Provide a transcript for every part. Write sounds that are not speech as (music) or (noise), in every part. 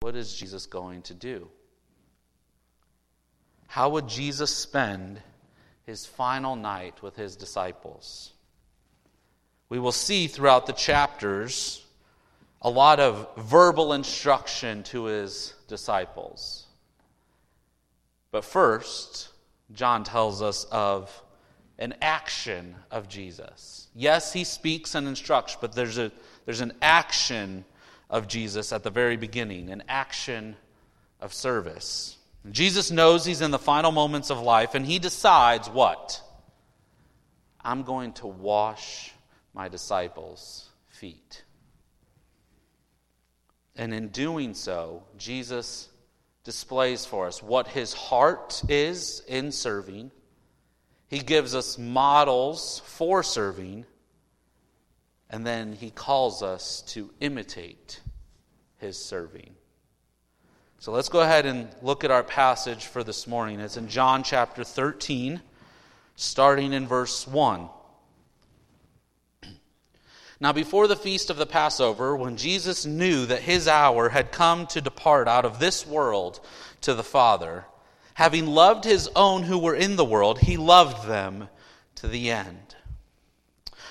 What is Jesus going to do? How would Jesus spend his final night with his disciples? We will see throughout the chapters a lot of verbal instruction to his disciples. But first, John tells us of an action of Jesus. Yes, he speaks and instructs, but there's, a, there's an action of Jesus at the very beginning, an action of service. Jesus knows he's in the final moments of life, and he decides what? I'm going to wash my disciples' feet. And in doing so, Jesus displays for us what his heart is in serving. He gives us models for serving. And then he calls us to imitate his serving. So let's go ahead and look at our passage for this morning. It's in John chapter 13, starting in verse 1. (clears throat) Now, before the feast of the Passover, when Jesus knew that his hour had come to depart out of this world to the Father, having loved his own who were in the world, he loved them to the end.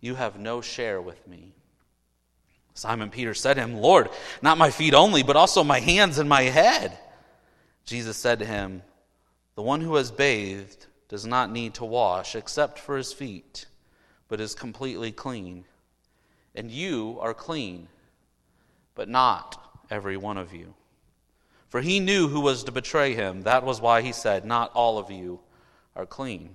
you have no share with me. Simon Peter said to him, Lord, not my feet only, but also my hands and my head. Jesus said to him, the one who has bathed does not need to wash except for his feet, but is completely clean. And you are clean, but not every one of you. For he knew who was to betray him. That was why he said, Not all of you are clean.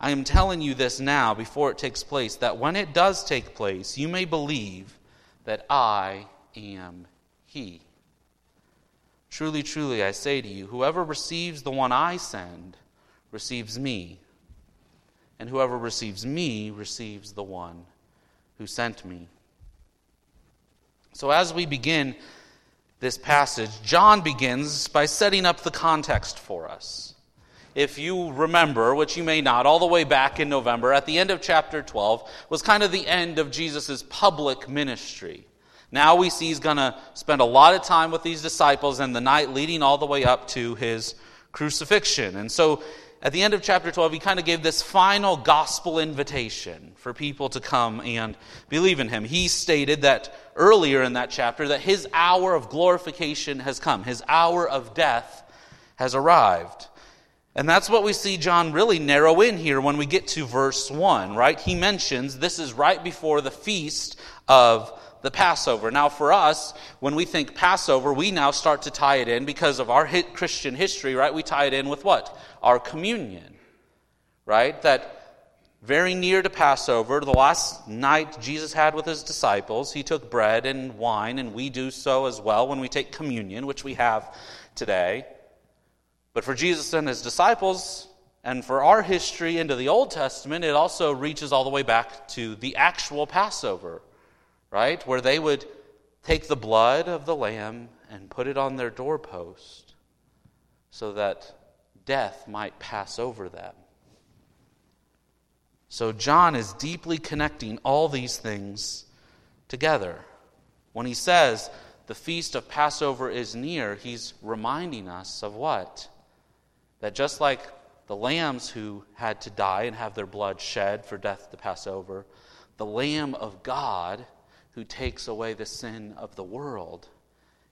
I am telling you this now before it takes place, that when it does take place, you may believe that I am he. Truly, truly, I say to you, whoever receives the one I send receives me, and whoever receives me receives the one who sent me. So, as we begin this passage, John begins by setting up the context for us. If you remember, which you may not, all the way back in November, at the end of chapter 12, was kind of the end of Jesus' public ministry. Now we see he's going to spend a lot of time with these disciples and the night leading all the way up to his crucifixion. And so at the end of chapter 12, he kind of gave this final gospel invitation for people to come and believe in him. He stated that earlier in that chapter that his hour of glorification has come, his hour of death has arrived. And that's what we see John really narrow in here when we get to verse 1, right? He mentions this is right before the feast of the Passover. Now, for us, when we think Passover, we now start to tie it in because of our Christian history, right? We tie it in with what? Our communion, right? That very near to Passover, the last night Jesus had with his disciples, he took bread and wine, and we do so as well when we take communion, which we have today. But for Jesus and his disciples, and for our history into the Old Testament, it also reaches all the way back to the actual Passover, right? Where they would take the blood of the lamb and put it on their doorpost so that death might pass over them. So John is deeply connecting all these things together. When he says the feast of Passover is near, he's reminding us of what? That just like the lambs who had to die and have their blood shed for death to pass over, the Lamb of God who takes away the sin of the world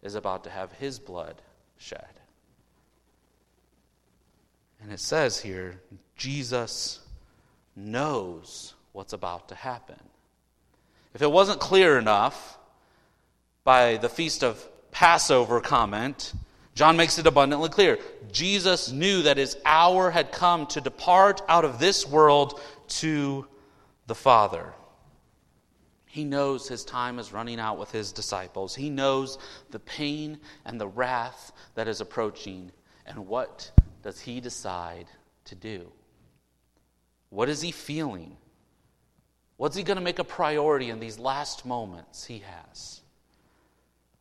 is about to have his blood shed. And it says here, Jesus knows what's about to happen. If it wasn't clear enough by the Feast of Passover comment, John makes it abundantly clear. Jesus knew that his hour had come to depart out of this world to the Father. He knows his time is running out with his disciples. He knows the pain and the wrath that is approaching. And what does he decide to do? What is he feeling? What's he going to make a priority in these last moments he has?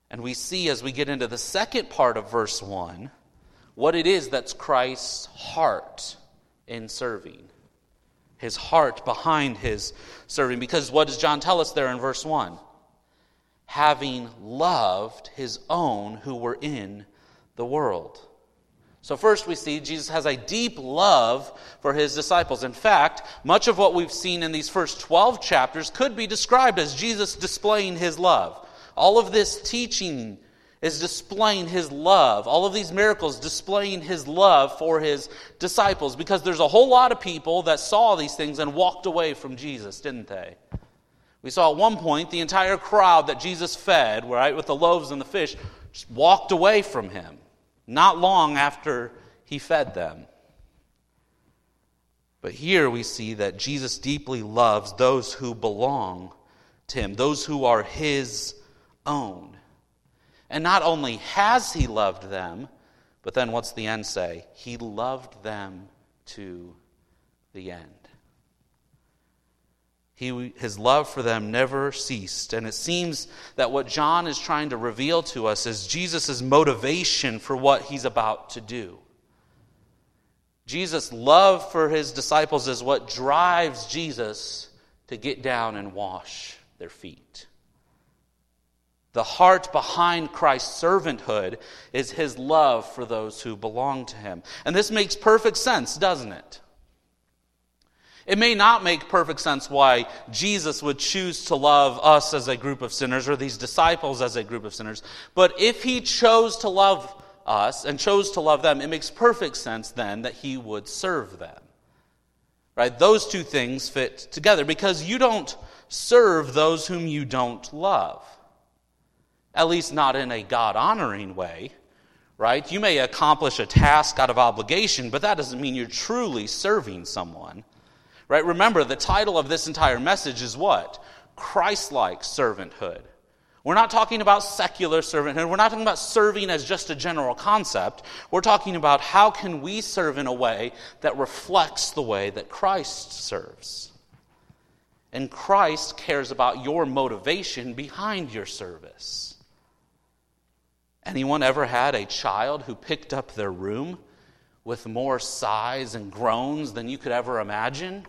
And we see as we get into the second part of verse 1 what it is that's Christ's heart in serving. His heart behind his serving. Because what does John tell us there in verse 1? Having loved his own who were in the world. So, first we see Jesus has a deep love for his disciples. In fact, much of what we've seen in these first 12 chapters could be described as Jesus displaying his love. All of this teaching is displaying his love. All of these miracles displaying his love for his disciples because there's a whole lot of people that saw these things and walked away from Jesus, didn't they? We saw at one point the entire crowd that Jesus fed, right, with the loaves and the fish, just walked away from him not long after he fed them. But here we see that Jesus deeply loves those who belong to him, those who are his own. And not only has he loved them, but then what's the end say? He loved them to the end. He, his love for them never ceased. And it seems that what John is trying to reveal to us is Jesus' motivation for what he's about to do. Jesus' love for his disciples is what drives Jesus to get down and wash their feet. The heart behind Christ's servanthood is his love for those who belong to him. And this makes perfect sense, doesn't it? It may not make perfect sense why Jesus would choose to love us as a group of sinners or these disciples as a group of sinners, but if he chose to love us and chose to love them, it makes perfect sense then that he would serve them. Right? Those two things fit together because you don't serve those whom you don't love. At least not in a God honoring way right? You may accomplish a task out of obligation, but that doesn't mean you're truly serving someone. Right? Remember, the title of this entire message is what? Christ like servanthood. We're not talking about secular servanthood. We're not talking about serving as just a general concept. We're talking about how can we serve in a way that reflects the way that Christ serves. And Christ cares about your motivation behind your service. Anyone ever had a child who picked up their room with more sighs and groans than you could ever imagine?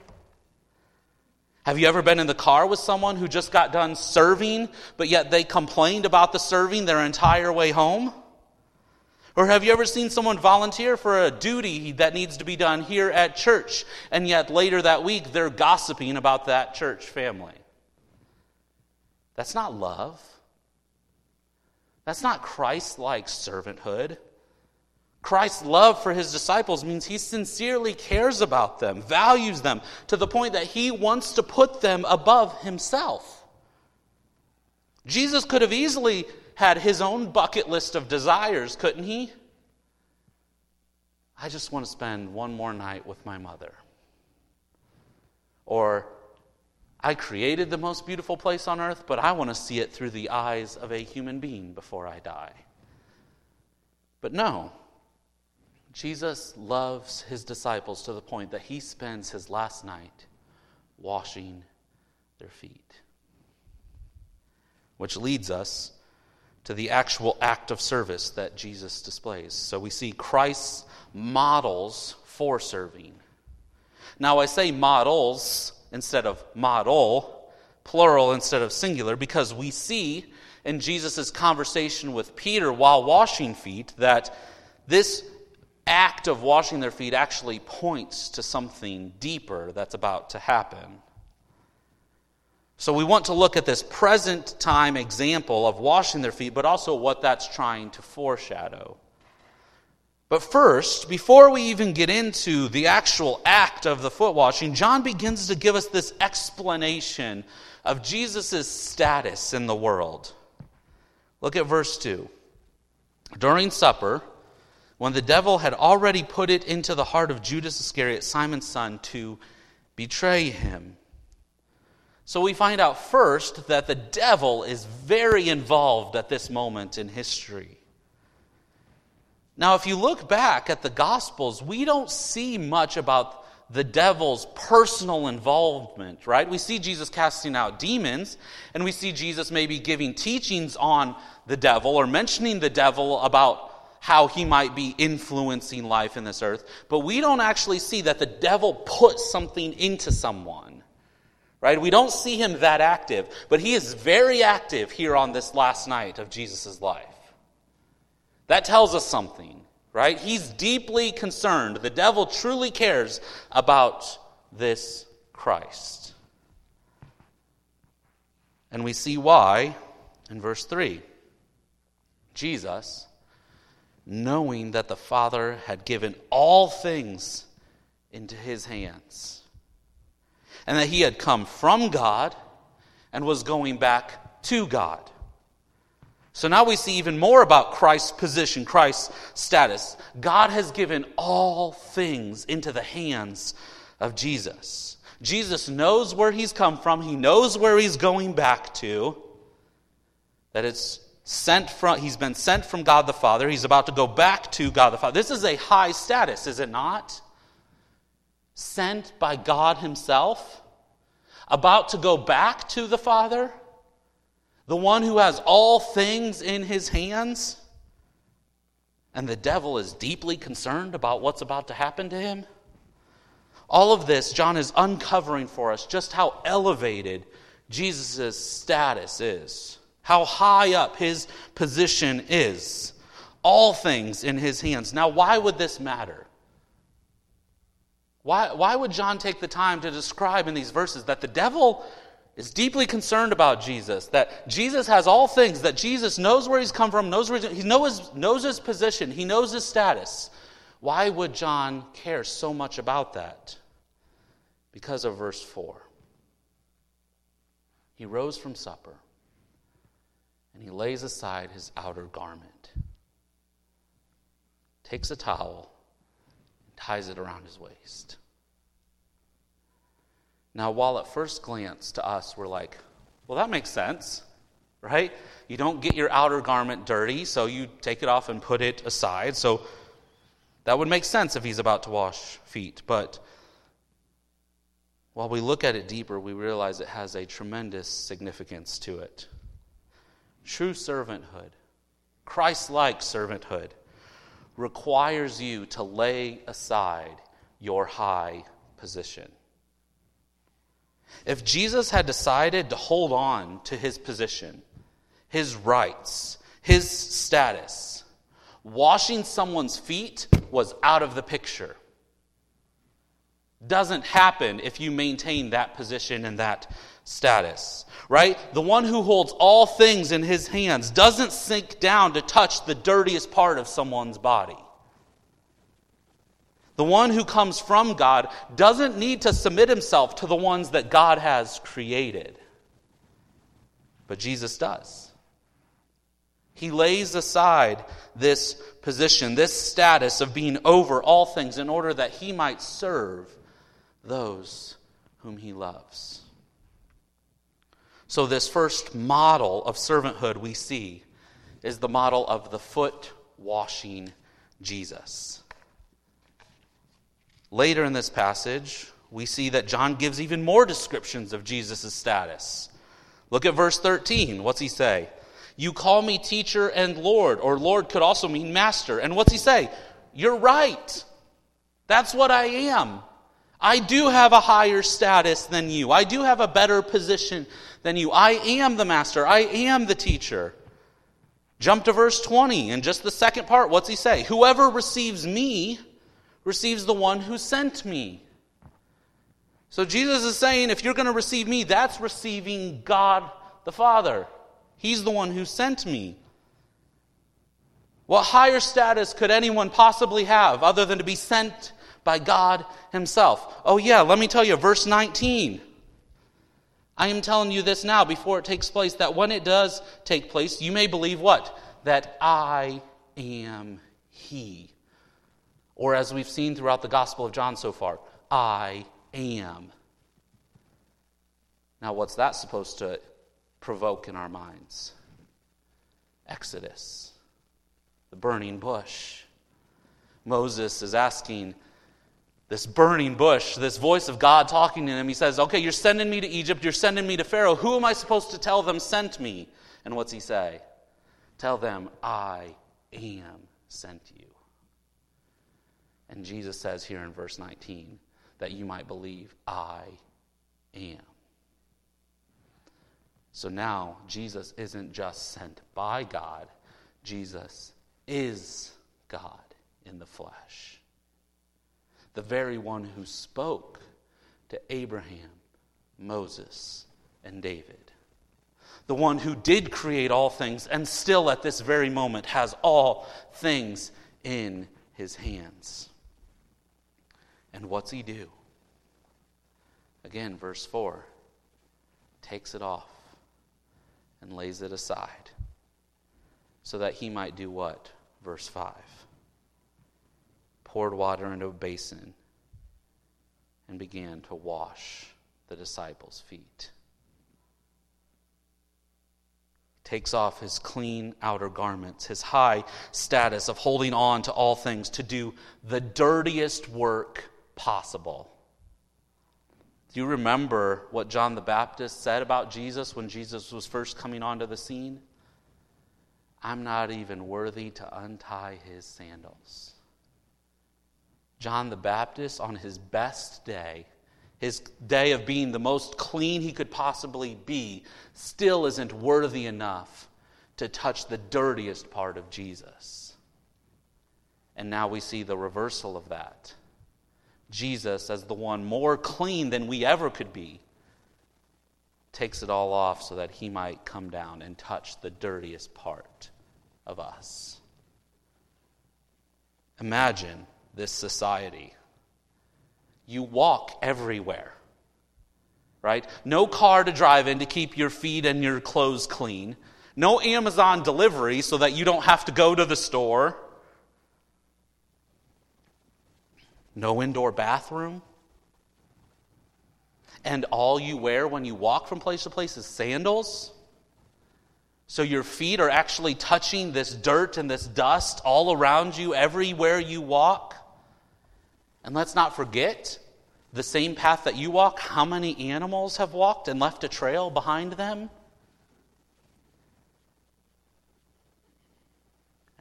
Have you ever been in the car with someone who just got done serving, but yet they complained about the serving their entire way home? Or have you ever seen someone volunteer for a duty that needs to be done here at church, and yet later that week they're gossiping about that church family? That's not love. That's not Christ like servanthood. Christ's love for his disciples means he sincerely cares about them, values them, to the point that he wants to put them above himself. Jesus could have easily had his own bucket list of desires, couldn't he? I just want to spend one more night with my mother. Or, I created the most beautiful place on earth, but I want to see it through the eyes of a human being before I die. But no, Jesus loves his disciples to the point that he spends his last night washing their feet. Which leads us to the actual act of service that Jesus displays. So we see Christ's models for serving. Now, I say models instead of model, plural instead of singular, because we see in Jesus' conversation with Peter while washing feet that this act of washing their feet actually points to something deeper that's about to happen. So we want to look at this present time example of washing their feet, but also what that's trying to foreshadow. But first, before we even get into the actual act of the foot washing, John begins to give us this explanation of Jesus' status in the world. Look at verse 2. During supper, when the devil had already put it into the heart of Judas Iscariot, Simon's son, to betray him. So we find out first that the devil is very involved at this moment in history. Now, if you look back at the Gospels, we don't see much about the devil's personal involvement, right? We see Jesus casting out demons, and we see Jesus maybe giving teachings on the devil or mentioning the devil about how he might be influencing life in this earth. But we don't actually see that the devil put something into someone. Right? We don't see him that active, but he is very active here on this last night of Jesus' life. That tells us something, right? He's deeply concerned. The devil truly cares about this Christ. And we see why in verse 3. Jesus, knowing that the Father had given all things into his hands, and that he had come from God and was going back to God. So now we see even more about Christ's position, Christ's status. God has given all things into the hands of Jesus. Jesus knows where he's come from, he knows where he's going back to. That it's sent from he's been sent from God the Father, he's about to go back to God the Father. This is a high status, is it not? sent by God Himself, about to go back to the Father, the one who has all things in His hands, and the devil is deeply concerned about what's about to happen to him. All of this, John is uncovering for us just how elevated Jesus' status is, how high up his position is. All things in his hands. Now, why would this matter? Why, why would John take the time to describe in these verses that the devil is deeply concerned about Jesus, that Jesus has all things, that Jesus knows where he's come from, knows where he knows, knows his position, he knows his status. Why would John care so much about that? Because of verse 4. He rose from supper and he lays aside his outer garment, takes a towel, and ties it around his waist. Now, while at first glance to us, we're like, well, that makes sense, right? You don't get your outer garment dirty, so you take it off and put it aside. So that would make sense if he's about to wash feet. But while we look at it deeper, we realize it has a tremendous significance to it. True servanthood, Christ like servanthood, requires you to lay aside your high position. If Jesus had decided to hold on to his position, his rights, his status, washing someone's feet was out of the picture. Doesn't happen if you maintain that position and that status, right? The one who holds all things in his hands doesn't sink down to touch the dirtiest part of someone's body. The one who comes from God doesn't need to submit himself to the ones that God has created. But Jesus does. He lays aside this position, this status of being over all things, in order that he might serve those whom he loves. So, this first model of servanthood we see is the model of the foot washing Jesus. Later in this passage, we see that John gives even more descriptions of Jesus' status. Look at verse 13. What's he say? You call me teacher and Lord, or Lord could also mean master. And what's he say? You're right. That's what I am. I do have a higher status than you. I do have a better position than you. I am the master. I am the teacher. Jump to verse 20 and just the second part. What's he say? Whoever receives me receives the one who sent me. So Jesus is saying if you're going to receive me, that's receiving God the Father. He's the one who sent me. What higher status could anyone possibly have other than to be sent by God Himself? Oh, yeah, let me tell you, verse 19. I am telling you this now before it takes place, that when it does take place, you may believe what? That I am He. Or as we've seen throughout the Gospel of John so far, I am. Now, what's that supposed to provoke in our minds? Exodus the burning bush. Moses is asking this burning bush, this voice of God talking to him. He says, Okay, you're sending me to Egypt, you're sending me to Pharaoh. Who am I supposed to tell them sent me? And what's he say? Tell them, I am sent you. And Jesus says here in verse 19 that you might believe, I am. So now, Jesus isn't just sent by God, Jesus is God in the flesh. The very one who spoke to Abraham, Moses, and David. The one who did create all things and still at this very moment has all things in his hands. And what's he do? Again, verse 4 takes it off and lays it aside so that he might do what? verse 5. Poured water into a basin and began to wash the disciples' feet. Takes off his clean outer garments, his high status of holding on to all things to do the dirtiest work possible. Do you remember what John the Baptist said about Jesus when Jesus was first coming onto the scene? I'm not even worthy to untie his sandals. John the Baptist, on his best day, his day of being the most clean he could possibly be, still isn't worthy enough to touch the dirtiest part of Jesus. And now we see the reversal of that. Jesus, as the one more clean than we ever could be, takes it all off so that he might come down and touch the dirtiest part of us. Imagine this society. You walk everywhere, right? No car to drive in to keep your feet and your clothes clean. No Amazon delivery so that you don't have to go to the store. No indoor bathroom and all you wear when you walk from place to place is sandals? So your feet are actually touching this dirt and this dust all around you everywhere you walk? And let's not forget the same path that you walk, how many animals have walked and left a trail behind them?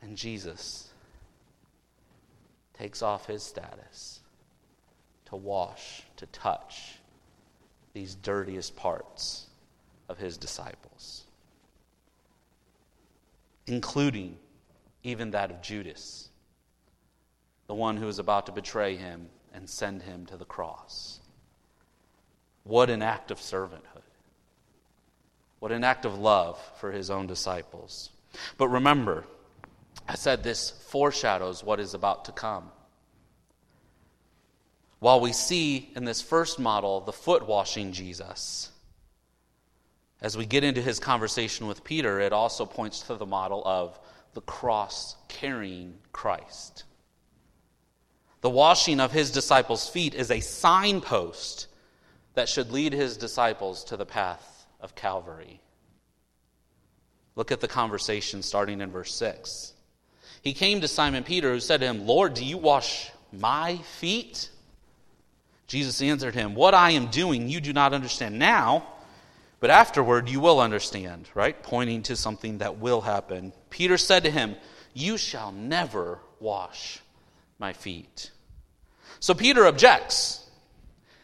And Jesus takes off his status to wash, to touch these dirtiest parts of his disciples, including even that of Judas, the one who is about to betray him and send him to the cross. What an act of servanthood. What an act of love for his own disciples. But remember, I said this foreshadows what is about to come. While we see in this first model the foot washing Jesus, as we get into his conversation with Peter, it also points to the model of the cross carrying Christ. The washing of his disciples' feet is a signpost that should lead his disciples to the path of Calvary. Look at the conversation starting in verse 6. He came to Simon Peter, who said to him, Lord, do you wash my feet? Jesus answered him, What I am doing you do not understand now, but afterward you will understand, right? Pointing to something that will happen. Peter said to him, You shall never wash my feet. So Peter objects.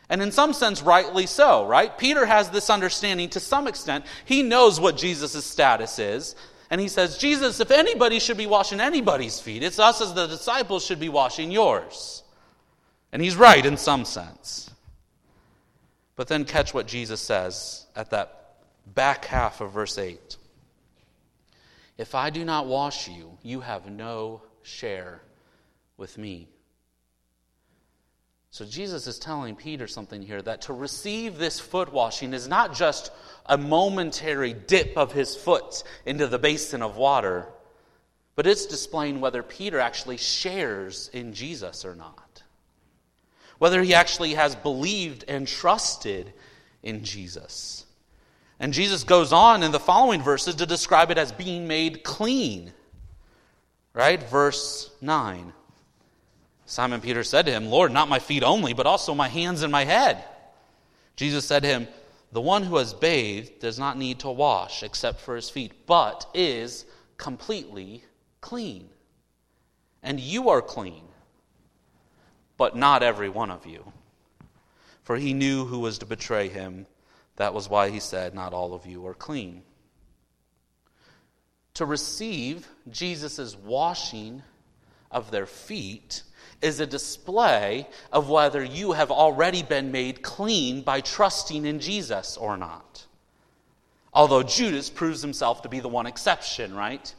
And in some sense, rightly so, right? Peter has this understanding to some extent. He knows what Jesus' status is. And he says, Jesus, if anybody should be washing anybody's feet, it's us as the disciples should be washing yours. And he's right in some sense. But then catch what Jesus says at that back half of verse 8. If I do not wash you, you have no share with me. So Jesus is telling Peter something here that to receive this foot washing is not just a momentary dip of his foot into the basin of water, but it's displaying whether Peter actually shares in Jesus or not. Whether he actually has believed and trusted in Jesus. And Jesus goes on in the following verses to describe it as being made clean. Right? Verse 9. Simon Peter said to him, Lord, not my feet only, but also my hands and my head. Jesus said to him, The one who has bathed does not need to wash except for his feet, but is completely clean. And you are clean, but not every one of you. For he knew who was to betray him. That was why he said, Not all of you are clean. To receive Jesus' washing of their feet is a display of whether you have already been made clean by trusting in Jesus or not. Although Judas proves himself to be the one exception, right?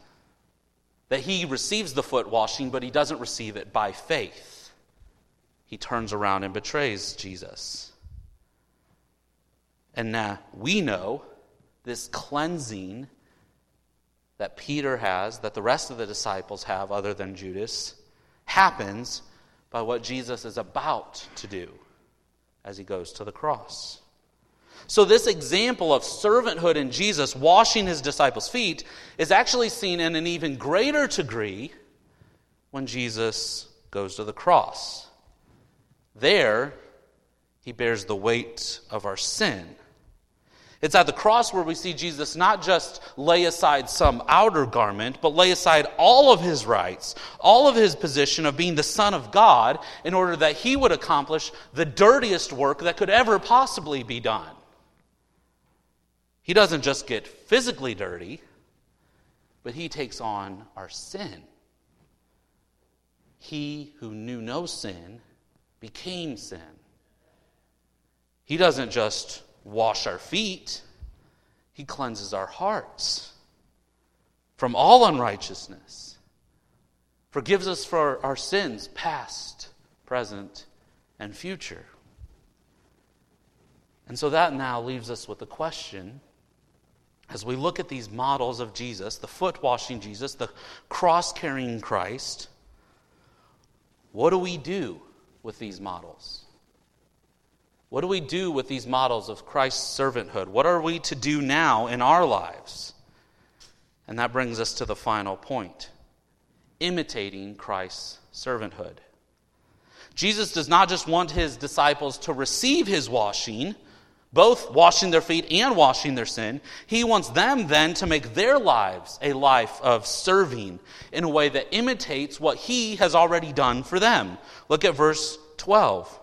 That he receives the foot washing, but he doesn't receive it by faith. He turns around and betrays Jesus. And now we know this cleansing that Peter has, that the rest of the disciples have, other than Judas, happens by what Jesus is about to do as he goes to the cross. So, this example of servanthood in Jesus washing his disciples' feet is actually seen in an even greater degree when Jesus goes to the cross. There, he bears the weight of our sin it's at the cross where we see Jesus not just lay aside some outer garment, but lay aside all of his rights, all of his position of being the Son of God, in order that he would accomplish the dirtiest work that could ever possibly be done. He doesn't just get physically dirty, but he takes on our sin. He who knew no sin became sin. He doesn't just wash our feet, He cleanses our hearts from all unrighteousness, forgives us for our sins, past, present, and future. And so that now leaves us with the question as we look at these models of Jesus, the foot washing Jesus, the cross carrying Christ, what do we do with these models? What do we do with these models of Christ's servanthood? What are we to do now in our lives? And that brings us to the final point imitating Christ's servanthood. Jesus does not just want his disciples to receive his washing, both washing their feet and washing their sin. He wants them then to make their lives a life of serving in a way that imitates what he has already done for them. Look at verse 12.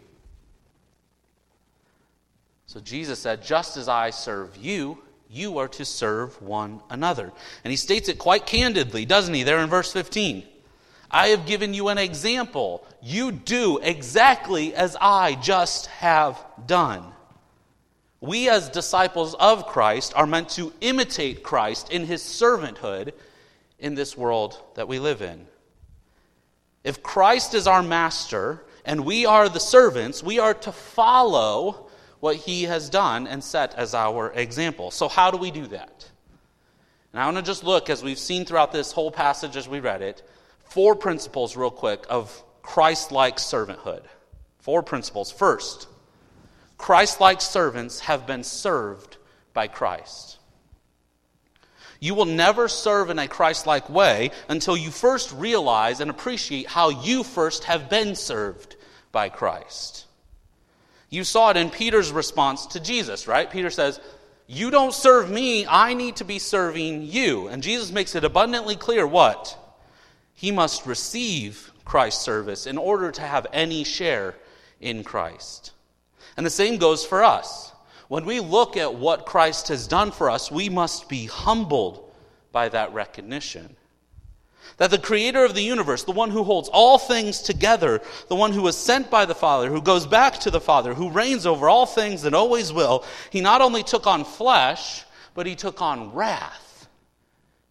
So Jesus said, Just as I serve you, you are to serve one another. And he states it quite candidly, doesn't he, there in verse 15? I have given you an example. You do exactly as I just have done. We, as disciples of Christ, are meant to imitate Christ in his servanthood in this world that we live in. If Christ is our master and we are the servants, we are to follow what he has done and set as our example. So, how do we do that? And I want to just look, as we've seen throughout this whole passage as we read it, four principles, real quick, of Christ like servanthood. Four principles. First, Christ like servants have been served by Christ. You will never serve in a Christ like way until you first realize and appreciate how you first have been served by Christ. You saw it in Peter's response to Jesus, right? Peter says, You don't serve me, I need to be serving you. And Jesus makes it abundantly clear what? He must receive Christ's service in order to have any share in Christ. And the same goes for us. When we look at what Christ has done for us, we must be humbled by that recognition. That the creator of the universe, the one who holds all things together, the one who was sent by the Father, who goes back to the Father, who reigns over all things and always will, he not only took on flesh, but he took on wrath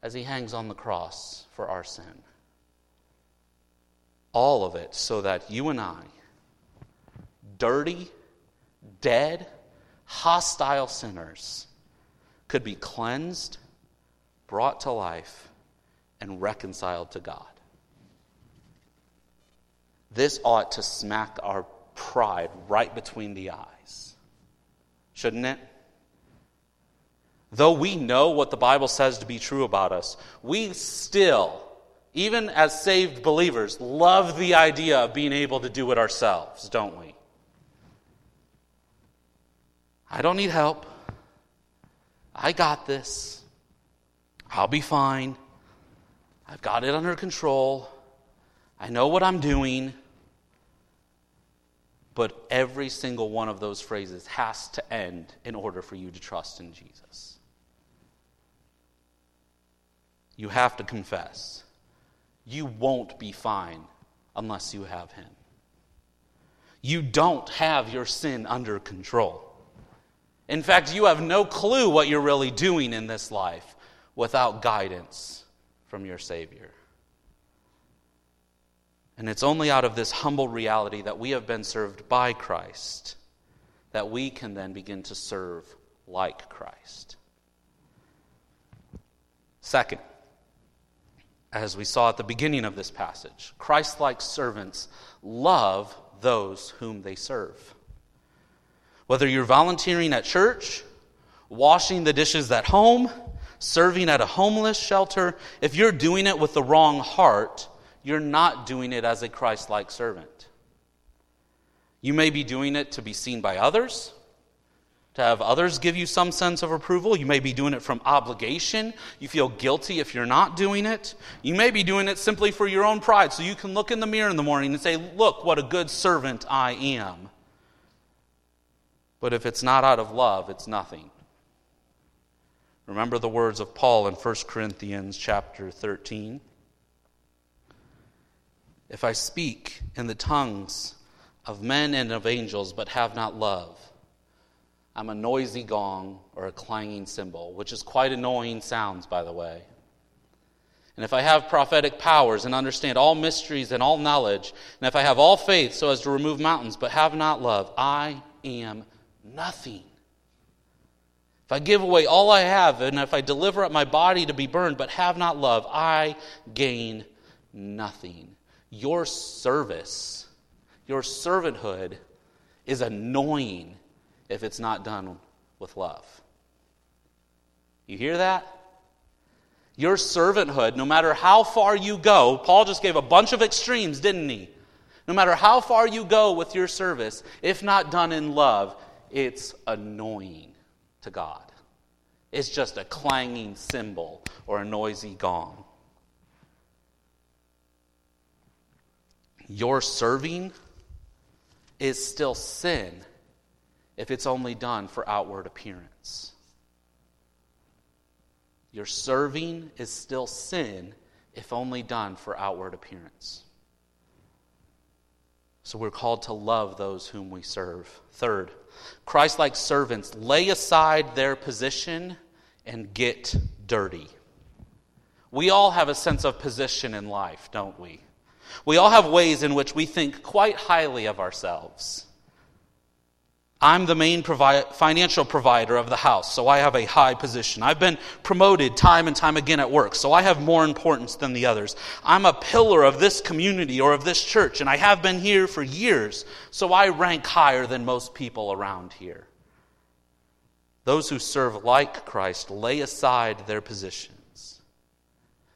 as he hangs on the cross for our sin. All of it so that you and I, dirty, dead, hostile sinners, could be cleansed, brought to life, and reconciled to God. This ought to smack our pride right between the eyes, shouldn't it? Though we know what the Bible says to be true about us, we still, even as saved believers, love the idea of being able to do it ourselves, don't we? I don't need help. I got this. I'll be fine. I've got it under control. I know what I'm doing. But every single one of those phrases has to end in order for you to trust in Jesus. You have to confess. You won't be fine unless you have Him. You don't have your sin under control. In fact, you have no clue what you're really doing in this life without guidance from your Savior. And it's only out of this humble reality that we have been served by Christ that we can then begin to serve like Christ. Second, as we saw at the beginning of this passage, Christ like servants love those whom they serve. Whether you're volunteering at church, washing the dishes at home, serving at a homeless shelter, if you're doing it with the wrong heart, you're not doing it as a Christ like servant. You may be doing it to be seen by others, to have others give you some sense of approval. You may be doing it from obligation. You feel guilty if you're not doing it. You may be doing it simply for your own pride, so you can look in the mirror in the morning and say, Look, what a good servant I am. But if it's not out of love, it's nothing. Remember the words of Paul in 1 Corinthians chapter 13. If I speak in the tongues of men and of angels but have not love, I'm a noisy gong or a clanging cymbal, which is quite annoying sounds, by the way. And if I have prophetic powers and understand all mysteries and all knowledge, and if I have all faith so as to remove mountains but have not love, I am nothing. If I give away all I have, and if I deliver up my body to be burned, but have not love, I gain nothing. Your service, your servanthood, is annoying if it's not done with love. You hear that? Your servanthood, no matter how far you go, Paul just gave a bunch of extremes, didn't he? No matter how far you go with your service, if not done in love, it's annoying to God. It's just a clanging cymbal or a noisy gong. Your serving is still sin if it's only done for outward appearance. Your serving is still sin if only done for outward appearance. So we're called to love those whom we serve. Third, Christ like servants lay aside their position and get dirty. We all have a sense of position in life, don't we? We all have ways in which we think quite highly of ourselves. I'm the main provi- financial provider of the house, so I have a high position. I've been promoted time and time again at work, so I have more importance than the others. I'm a pillar of this community or of this church, and I have been here for years, so I rank higher than most people around here. Those who serve like Christ lay aside their positions.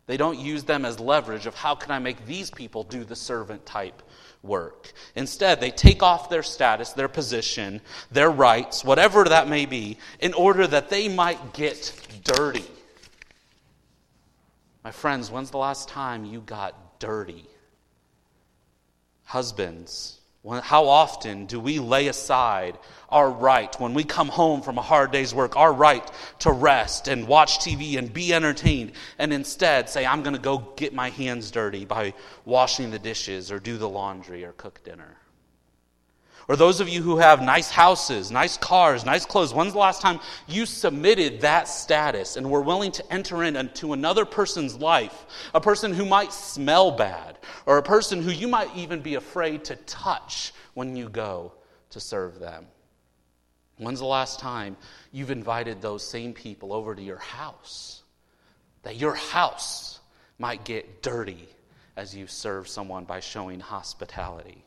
They don't use them as leverage of how can I make these people do the servant type work. Instead, they take off their status, their position, their rights, whatever that may be, in order that they might get dirty. My friends, when's the last time you got dirty? Husbands, how often do we lay aside our right, when we come home from a hard day's work, our right to rest and watch TV and be entertained, and instead say, I'm going to go get my hands dirty by washing the dishes or do the laundry or cook dinner? Or those of you who have nice houses, nice cars, nice clothes, when's the last time you submitted that status and were willing to enter into another person's life? A person who might smell bad, or a person who you might even be afraid to touch when you go to serve them. When's the last time you've invited those same people over to your house? That your house might get dirty as you serve someone by showing hospitality.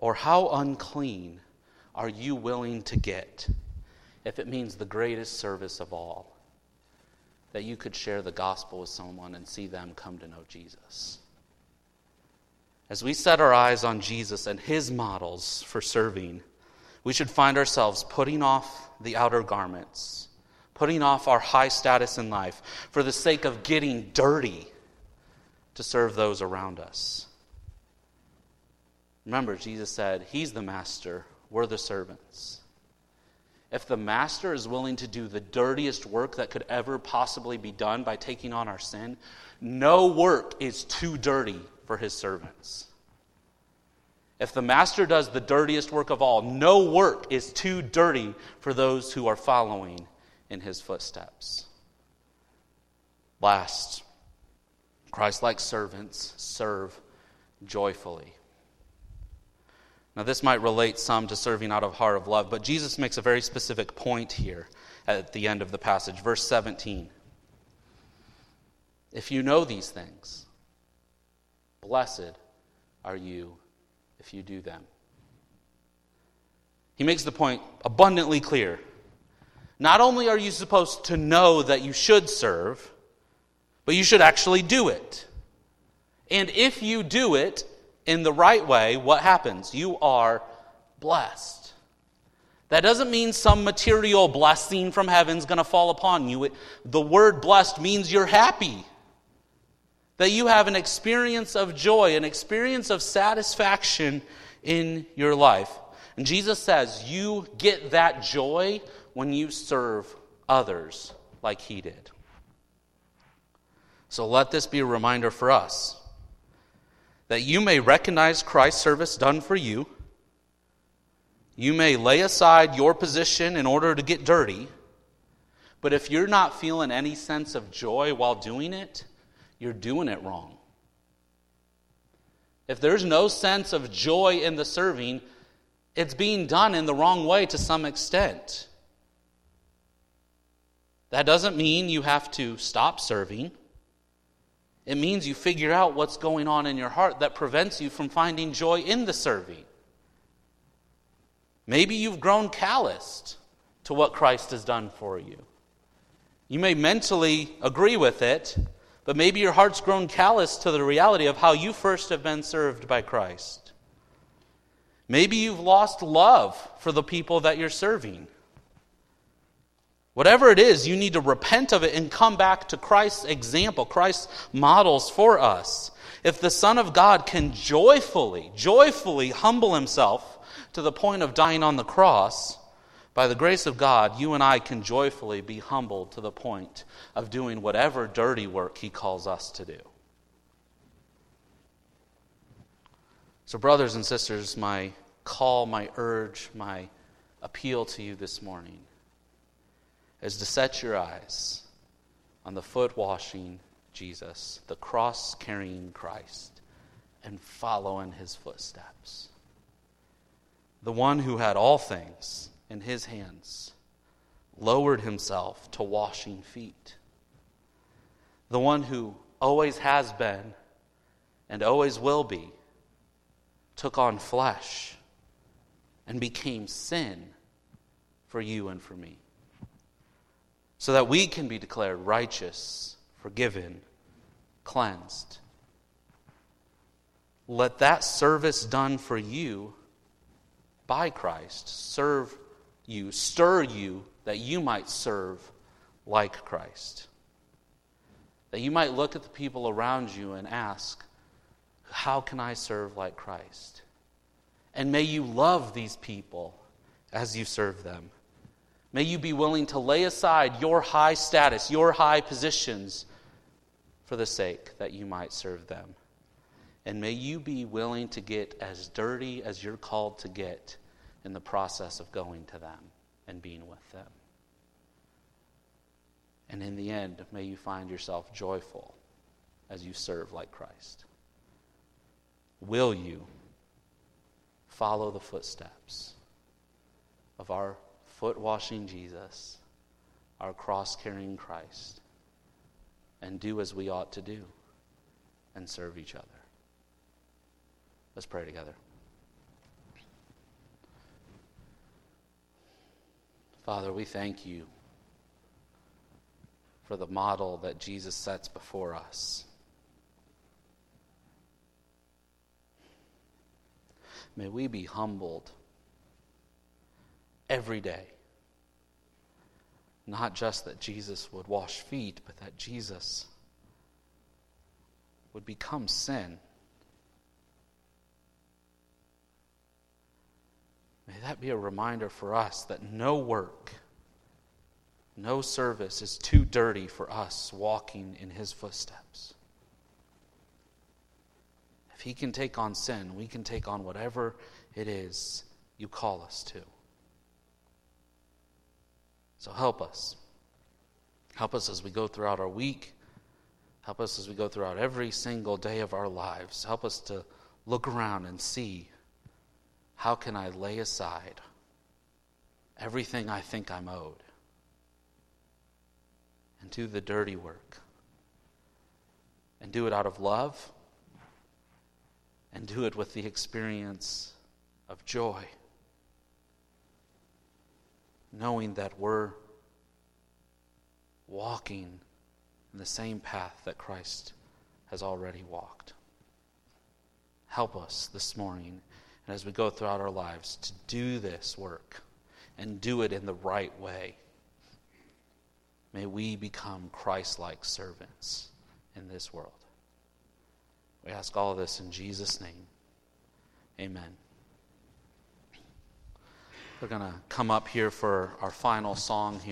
Or how unclean are you willing to get if it means the greatest service of all? That you could share the gospel with someone and see them come to know Jesus. As we set our eyes on Jesus and his models for serving, we should find ourselves putting off the outer garments, putting off our high status in life for the sake of getting dirty to serve those around us. Remember, Jesus said, He's the master, we're the servants. If the master is willing to do the dirtiest work that could ever possibly be done by taking on our sin, no work is too dirty for his servants. If the master does the dirtiest work of all, no work is too dirty for those who are following in his footsteps. Last, Christ like servants serve joyfully. Now, this might relate some to serving out of heart of love, but Jesus makes a very specific point here at the end of the passage. Verse 17. If you know these things, blessed are you if you do them. He makes the point abundantly clear. Not only are you supposed to know that you should serve, but you should actually do it. And if you do it, in the right way, what happens? You are blessed. That doesn't mean some material blessing from heaven is going to fall upon you. It, the word blessed means you're happy. That you have an experience of joy, an experience of satisfaction in your life. And Jesus says you get that joy when you serve others like he did. So let this be a reminder for us that you may recognize Christ's service done for you. You may lay aside your position in order to get dirty. But if you're not feeling any sense of joy while doing it, you're doing it wrong. If there's no sense of joy in the serving, it's being done in the wrong way to some extent. That doesn't mean you have to stop serving. It means you figure out what's going on in your heart that prevents you from finding joy in the serving. Maybe you've grown calloused to what Christ has done for you. You may mentally agree with it, but maybe your heart's grown callous to the reality of how you first have been served by Christ. Maybe you've lost love for the people that you're serving. Whatever it is, you need to repent of it and come back to Christ's example, Christ's models for us. If the Son of God can joyfully, joyfully humble himself to the point of dying on the cross, by the grace of God, you and I can joyfully be humbled to the point of doing whatever dirty work he calls us to do. So, brothers and sisters, my call, my urge, my appeal to you this morning is to set your eyes on the foot washing Jesus, the cross carrying Christ, and follow in his footsteps. The one who had all things in his hands lowered himself to washing feet. The one who always has been and always will be took on flesh and became sin for you and for me so that we can be declared righteous, forgiven, cleansed. Let that service done for you by Christ serve you, stir you that you might serve like Christ. That you might look at the people around you and ask, How can I serve like Christ? And may you love these people as you serve them. May you be willing to lay aside your high status, your high positions, for the sake that you might serve them. And may you be willing to get as dirty as you're called to get in the process of going to them and being with them. And in the end, may you find yourself joyful as you serve like Christ. Will you follow the footsteps of our foot washing Jesus, our cross carrying Christ, and do as we ought to do and serve each other. Let's pray together. Father, we thank you for the model that Jesus sets before us. May we be humbled every day. Not just that Jesus would wash feet, but that Jesus would become sin. May that be a reminder for us that no work, no service is too dirty for us walking in his footsteps. If he can take on sin, we can take on whatever it is you call us to. So help us. Help us as we go throughout our week. Help us as we go throughout every single day of our lives. Help us to look around and see how can I lay aside everything I think I'm owed and do the dirty work and do it out of love and do it with the experience of joy knowing that we're walking in the same path that Christ has already walked. Help us this morning and as we go throughout our lives to do this work and do it in the right way. May we become Christ like servants in this world. We ask all this in Jesus' name. Amen. We're going to come up here for our final song here.